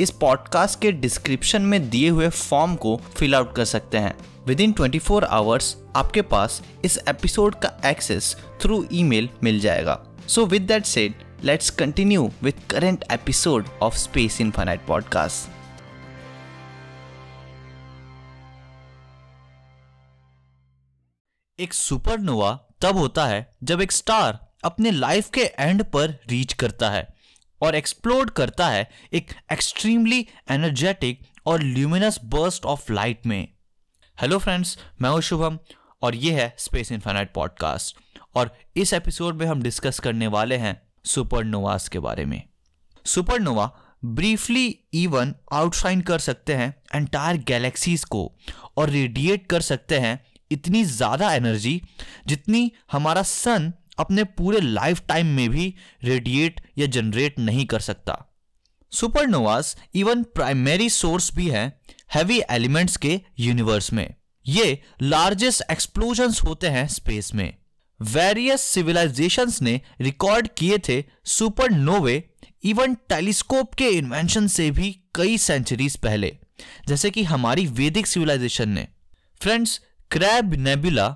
इस पॉडकास्ट के डिस्क्रिप्शन में दिए हुए फॉर्म को फिल आउट कर सकते हैं। Within twenty four hours आपके पास इस एपिसोड का एक्सेस थ्रू ईमेल मिल जाएगा। So with that let's continue with current episode of Space in Infinite podcast एक सुपरनोवा तब होता है जब एक स्टार अपने लाइफ के एंड पर रीच करता है। और एक्सप्लोड करता है एक एक्सट्रीमली एनर्जेटिक और ल्यूमिनस बर्स्ट ऑफ़ लाइट में। हेलो फ्रेंड्स मैं हूँ शुभम और ये है स्पेस इनफाइनाइट पॉडकास्ट और इस एपिसोड में हम डिस्कस करने वाले हैं सुपरनोवास के बारे में। सुपरनोवा ब्रीफली इवन आउटशाइन कर सकते हैं एंटायर गैलेक्सीज को और रेडिएट कर सकते हैं इतनी ज़्यादा एनर्जी जितनी हमारा सन अपने पूरे लाइफ टाइम में भी रेडिएट या जनरेट नहीं कर सकता। सुपरनोवास इवन प्राइमरी सोर्स भी है हैवी एलिमेंट्स के यूनिवर्स में। ये लार्जेस्ट एक्सप्लोजन होते हैं स्पेस में। वेरियस सिविलाइजेशंस ने रिकॉर्ड किए थे सुपरनोवे इवन टेलीस्कोप के इन्वेंशन से भी कई सेंचुरीज पहले, जैसे कि हमारी वैदिक सिविलाइजेशन ने। फ्रेंड्स क्रैब नेबुला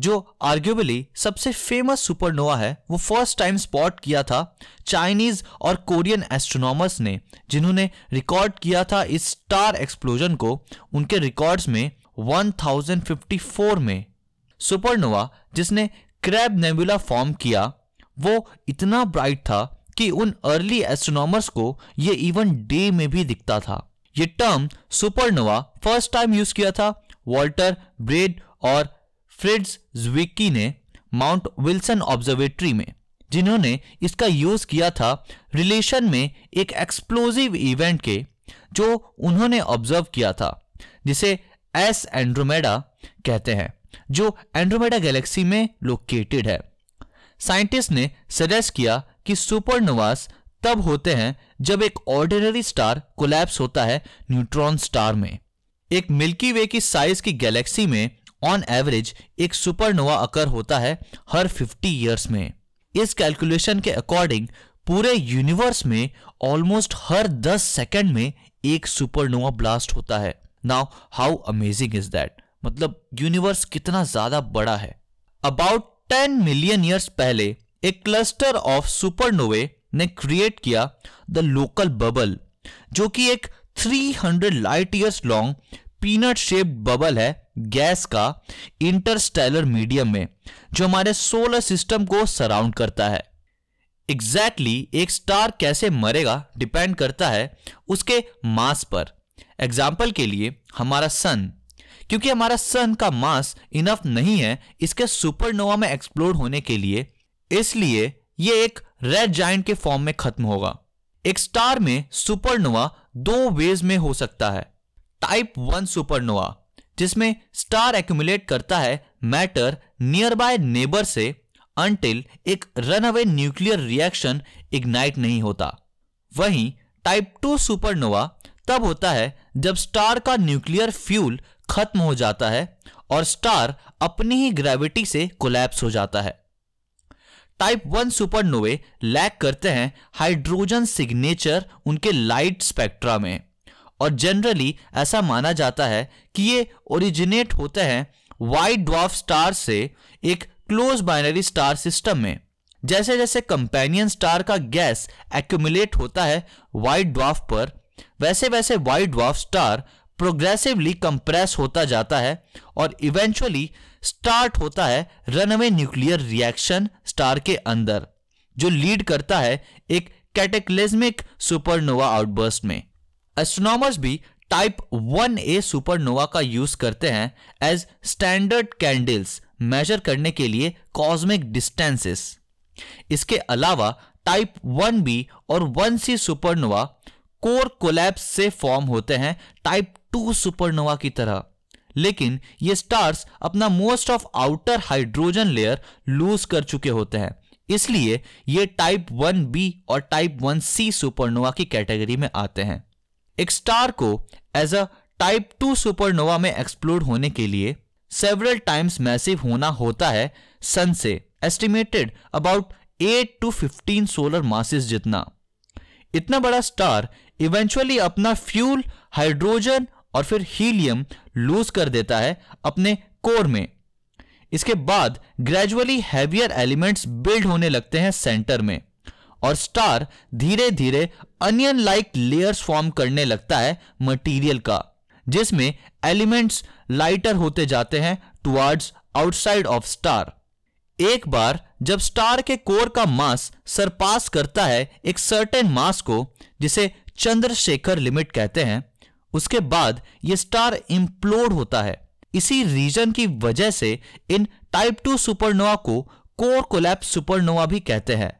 जो आर्ग्यूबली सबसे फ़ेमस सुपरनोवा है, वो फ़र्स्ट टाइम स्पॉट किया था चाइनीज़ और कोरियन एस्ट्रोनॉमर्स ने, जिन्होंने रिकॉर्ड किया था इस स्टार एक्सप्लोजन को उनके रिकॉर्ड्स में 1054 में। सुपरनोवा जिसने क्रैब नेबुला फॉर्म किया, वो इतना ब्राइट था कि उन अर्ली एस्ट्रोनॉमर्स को ये इवन डे में भी दिखता था। ये term supernova first time use किया था वॉल्टर ब्रेड और फ्रिड्स ज्विकी ने माउंट विल्सन ऑब्जर्वेटरी में, जिन्होंने इसका यूज़ किया था रिलेशन में एक एक्सप्लोजिव इवेंट के, जो उन्होंने ऑब्ज़र्व किया था, जिसे एस एंड्रोमेडा कहते हैं, जो एंड्रोमेडा गैलेक्सी में लोकेटेड है। साइंटिस्ट ने सजेस्ट किया कि सुपरनोवास तब होते हैं जब एक ऑर्डिनरी स्टार कोलैप्स होता है न्यूट्रॉन स्टार में। एक मिल्की वे की साइज़ की गैलेक्सी में ऑन एवरेज एक सुपरनोवा अकर होता है हर 50 इयर्स में। इस कैलकुलेशन के अकॉर्डिंग पूरे यूनिवर्स में ऑलमोस्ट हर 10 सेकंड में एक सुपरनोवा ब्लास्ट होता है। Now how amazing is that मतलब यूनिवर्स कितना ज़्यादा बड़ा है। अबाउट 10 मिलियन ईयर्स पहले, एक क्लस्टर ऑफ़ सुपरनोवे ने क्रिएट किया द लोकल बबल जो कि एक 300 light years long peanut shaped bubble है। गैस का इंटरस्टेलर मीडियम में, जो हमारे सोलर सिस्टम को सराउंड करता है। एग्जैक्टली exactly एक स्टार कैसे मरेगा डिपेंड करता है उसके मास पर। एग्ज़ाम्पल के लिए हमारा सन क्योंकि हमारा सन का मास इनफ नहीं है इसके सुपरनोवा में एक्सप्लोड होने के लिए, इसलिए ये एक रेड जाइंट के फॉर्म में खत्म होगा। एक स्टार में सुपरनोवा दो वेज में हो सकता है। टाइप वन सुपरनोवा जिसमें स्टार एक्यूमुलेट करता है मैटर नियर बाय नेबर से अनटिल एक runaway nuclear reaction ignite नहीं होता। वहीं टाइप टू सुपरनोवा तब होता है जब स्टार का न्यूक्लियर फ्यूल खत्म हो जाता है और स्टार अपनी ही ग्रेविटी से कोलैप्स हो जाता है। टाइप वन सुपरनोवे लैक करते हैं हाइड्रोजन सिग्नेचर उनके लाइट स्पेक्ट्रा में। और जनरली ऐसा माना जाता है कि ये ओरिजिनेट होते हैं वाइट ड्वार्फ स्टार से एक क्लोज बाइनरी स्टार सिस्टम में। जैसे जैसे कंपेनियन स्टार का गैस एक्यूमुलेट होता है वाइट ड्वार्फ पर, वैसे वैसे white dwarf star progressively compress होता जाता है और इवेंचुअली स्टार्ट होता है रनअवे न्यूक्लियर रिएक्शन स्टार के अंदर, जो लीड करता है एक कैटेक्लेज्मिक सुपरनोवा आउटबर्स्ट में। एस्ट्रोनॉमर्स भी टाइप वन ए सुपरनोवा का यूज़ करते हैं एज स्टैंडर्ड कैंडल्स मेजर करने के लिए कॉस्मिक डिस्टेंसेस इसके अलावा टाइप वन बी और one C supernova core collapse से फॉर्म होते हैं टाइप टू सुपरनोवा की तरह. लेकिन ये स्टार्स अपना most of outer hydrogen layer lose कर चुके होते हैं। इसलिए ये टाइप वन बी और टाइप वन सी सुपरनोवा की कैटेगरी में आते हैं। एक स्टार को as a type two supernova में एक्सप्लोड होने के लिए सेवरल टाइम्स मैसिव होना होता है सन से estimated about 8 to 15 solar masses जितना। इतना बड़ा स्टार इवेंचुअली अपना फ्यूल हाइड्रोजन और फिर हीलियम लूज कर देता है अपने कोर में। इसके बाद ग्रेजुअली हैवियर एलिमेंट्स बिल्ड होने लगते हैं सेंटर में। और स्टार धीरे धीरे अनियन लाइक लेयर्स फॉर्म करने लगता है मटेरियल का, जिसमें एलिमेंट्स लाइटर होते जाते हैं टुवर्ड्स आउटसाइड ऑफ़ स्टार एक बार जब स्टार के कोर का मास सरपास करता है एक सर्टेन मास को, जिसे चंद्रशेखर लिमिट कहते हैं, उसके बाद यह स्टार इंप्लोड होता है। इसी रीजन की वजह से इन टाइप टू सुपरनोवा को कोर कोलैप सुपरनोवा भी कहते हैं।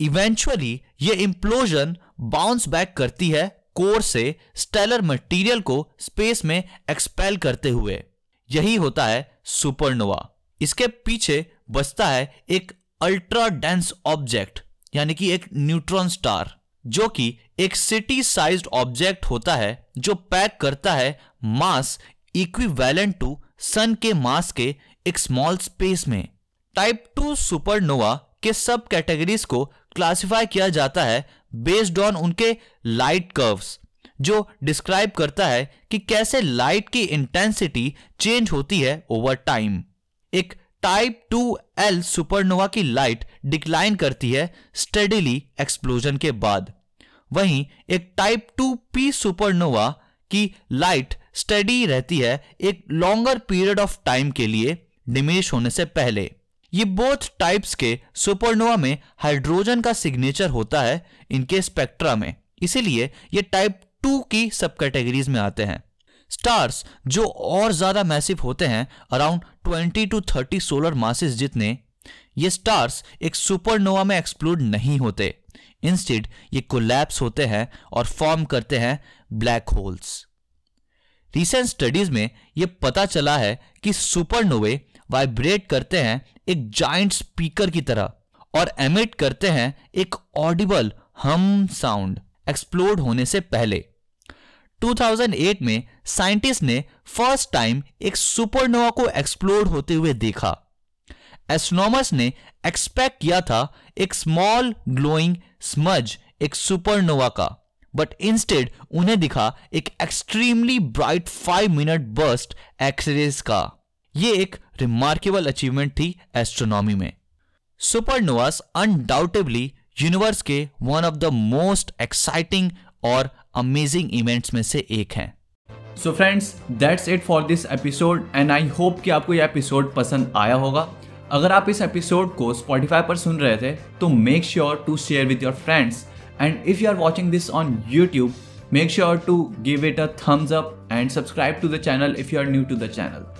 इवेंचुअली ये इंप्लोजन बाउंस बैक करती है कोर से स्टेलर मटेरियल को स्पेस में एक्सपेल करते हुए। यही होता है सुपरनोवा इसके पीछे बचता है एक अल्ट्रा डेंस ऑब्जेक्ट यानी कि एक न्यूट्रॉन स्टार जो कि एक सिटी साइज्ड ऑब्जेक्ट होता है, जो पैक करता है मास इक्विवेलेंट टू सन के मास के एक स्मॉल स्पेस में। टाइप टू सुपरनोवा के सब कैटेगरीज को क्लासिफाई किया जाता है बेस्ड ऑन उनके लाइट कर्व्स जो डिस्क्राइब करता है कि कैसे लाइट की इंटेंसिटी चेंज होती है ओवर टाइम एक टाइप टू एल सुपरनोवा की लाइट डिक्लाइन करती है स्टडीली एक्सप्लोजन के बाद. वहीं एक टाइप टू पी सुपरनोवा की लाइट स्टडी रहती है एक लॉन्गर पीरियड ऑफ़ टाइम के लिए डिमिश होने से पहले. ये बोथ टाइप्स के सुपरनोवा में हाइड्रोजन का सिग्नेचर होता है इनके स्पेक्ट्रा में। इसीलिए ये टाइप टू की सब कैटेगरीज में आते हैं। स्टार्स जो और ज़्यादा मैसिव होते हैं अराउंड 20 टू 30 सोलर मासेस जितने, ये स्टार्स एक सुपरनोवा में एक्सप्लोड नहीं होते। इंस्टेड ये कोलैप्स होते हैं और फॉर्म करते हैं ब्लैक होल्स रिसेंट स्टडीज़ में यह पता चला है कि सुपरनोवे वाइब्रेट करते हैं एक जाइंट स्पीकर की तरह, और एमिट करते हैं एक ऑडिबल हम साउंड एक्सप्लोड होने से पहले। 2008 में साइंटिस्ट ने फ़र्स्ट टाइम एक सुपरनोवा को एक्सप्लोड होते हुए देखा। एस्ट्रोनॉमर्स ने एक्सपेक्ट किया था एक स्मॉल ग्लोइंग स्मज एक सुपरनोवा का बट इंस्टेड उन्हें दिखा एक extremely bright five minute burst X rays का। ये एक रिमार्केबल अचीवमेंट थी एस्ट्रोनॉमी में। सुपरनोवास अनडाउटेबली यूनिवर्स के one of the most exciting और अमेजिंग इवेंट्स में से एक हैं। So friends that's it for this episode and I hope कि आपको यह एपिसोड पसंद आया होगा। अगर आप इस एपिसोड को स्पॉटिफाई पर सुन रहे थे तो make sure to share with your friends and if you are watching this on YouTube, make sure to give it a thumbs up and subscribe to the channel if you are new to the channel.